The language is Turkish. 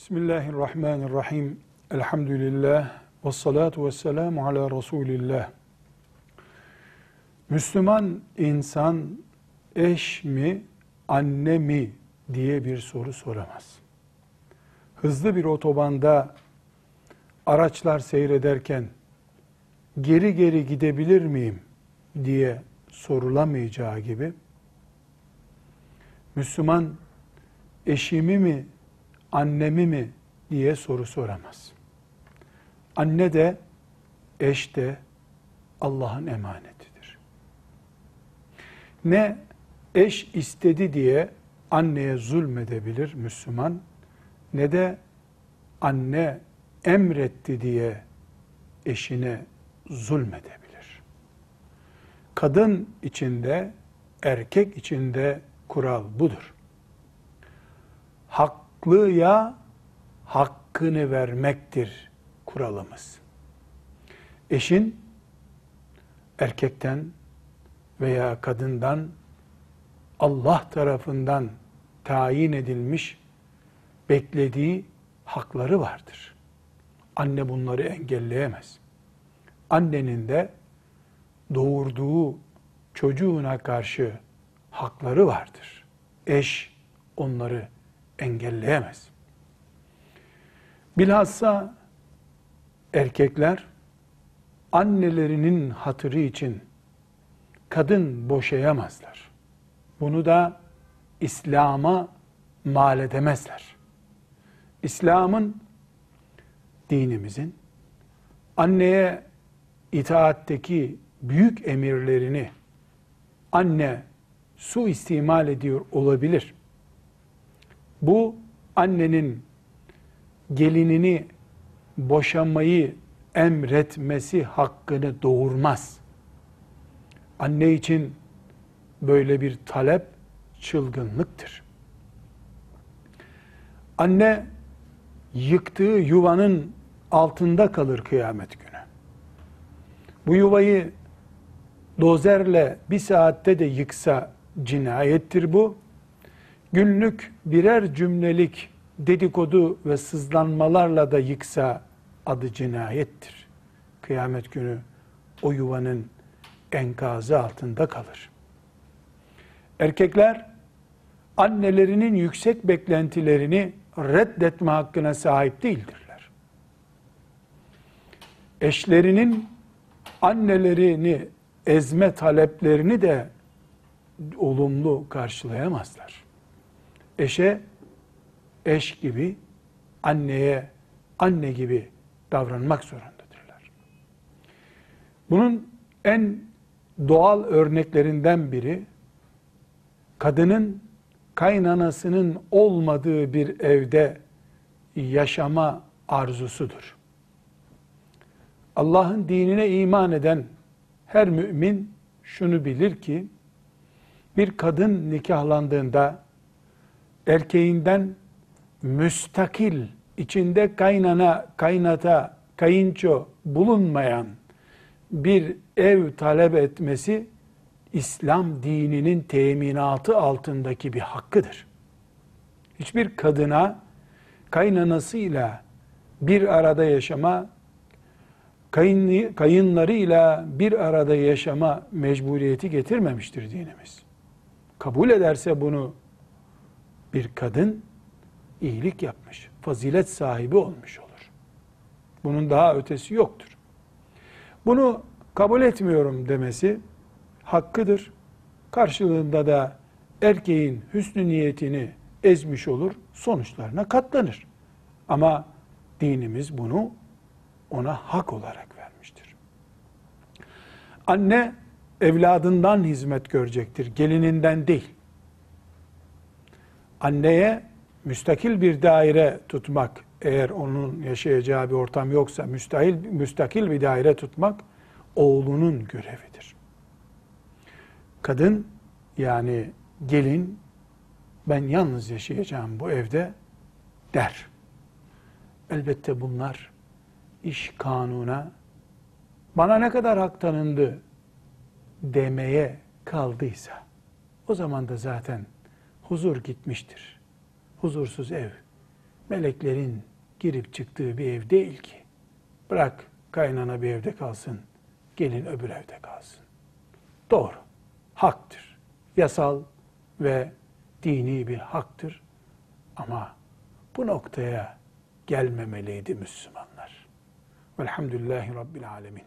Bismillahirrahmanirrahim. Elhamdülillah. Ve salatu ve selamu ala Resulillah. Müslüman insan eş mi, anne mi diye bir soru soramaz. Hızlı bir otobanda araçlar seyrederken geri geri gidebilir miyim diye sorulamayacağı gibi Müslüman eşimi mi, annemi mi diye soru soramaz. Anne de, eş de Allah'ın emanetidir. Ne eş istedi diye anneye zulmedebilir Müslüman, ne de anne emretti diye eşine zulmedebilir. Kadın içinde, erkek içinde kural budur. Haklıya hakkını vermektir kuralımız. Eşin erkekten veya kadından Allah tarafından tayin edilmiş beklediği hakları vardır. Anne bunları engelleyemez. Annenin de doğurduğu çocuğuna karşı hakları vardır. Eş onları engelleyemez. Bilhassa erkekler annelerinin hatırı için kadın boşayamazlar. Bunu da İslam'a mal edemezler. İslam'ın, dinimizin anneye itaatteki büyük emirlerini anne su istimal ediyor olabilir. Bu annenin gelinini boşamayı emretmesi hakkını doğurmaz. Anne için böyle bir talep çılgınlıktır. Anne yıktığı yuvanın altında kalır kıyamet günü. Bu yuvayı dozerle bir saatte de yıksa cinayettir bu. Günlük birer cümlelik dedikodu ve sızlanmalarla da yıksa adı cinayettir. Kıyamet günü o yuvanın enkazı altında kalır. Erkekler annelerinin yüksek beklentilerini reddetme hakkına sahip değildirler. Eşlerinin annelerini ezme taleplerini de olumlu karşılayamazlar. Eşe eş gibi, anneye anne gibi davranmak zorundadırlar. Bunun en doğal örneklerinden biri kadının kaynanasının olmadığı bir evde yaşama arzusudur. Allah'ın dinine iman eden her mümin şunu bilir ki bir kadın nikahlandığında erkeğinden müstakil, içinde kaynana, kaynata, kayınço bulunmayan bir ev talep etmesi İslam dininin teminatı altındaki bir hakkıdır. Hiçbir kadına kaynanasıyla bir arada yaşama, kayın, kayınlarıyla bir arada yaşama mecburiyeti getirmemiştir dinimiz. Kabul ederse bunu bir kadın iyilik yapmış, fazilet sahibi olmuş olur. Bunun daha ötesi yoktur. Bunu kabul etmiyorum demesi hakkıdır. Karşılığında da erkeğin hüsnü niyetini ezmiş olur, sonuçlarına katlanır. Ama dinimiz bunu ona hak olarak vermiştir. Anne evladından hizmet görecektir, gelininden değil. Anneye müstakil bir daire tutmak, eğer onun yaşayacağı bir ortam yoksa müstakil, müstakil bir daire tutmak oğlunun görevidir. Kadın yani gelin ben yalnız yaşayacağım bu evde der. Elbette bunlar iş kanuna bana ne kadar hak tanındı demeye kaldıysa o zaman da zaten huzur gitmiştir huzursuz ev meleklerin girip çıktığı bir ev değil ki. Bırak kaynana bir evde kalsın, gelin öbür evde kalsın. Doğru, haktır. Yasal ve dini bir haktır. Ama bu noktaya gelmemeliydi Müslümanlar. Velhamdülillahi Rabbil Alemin.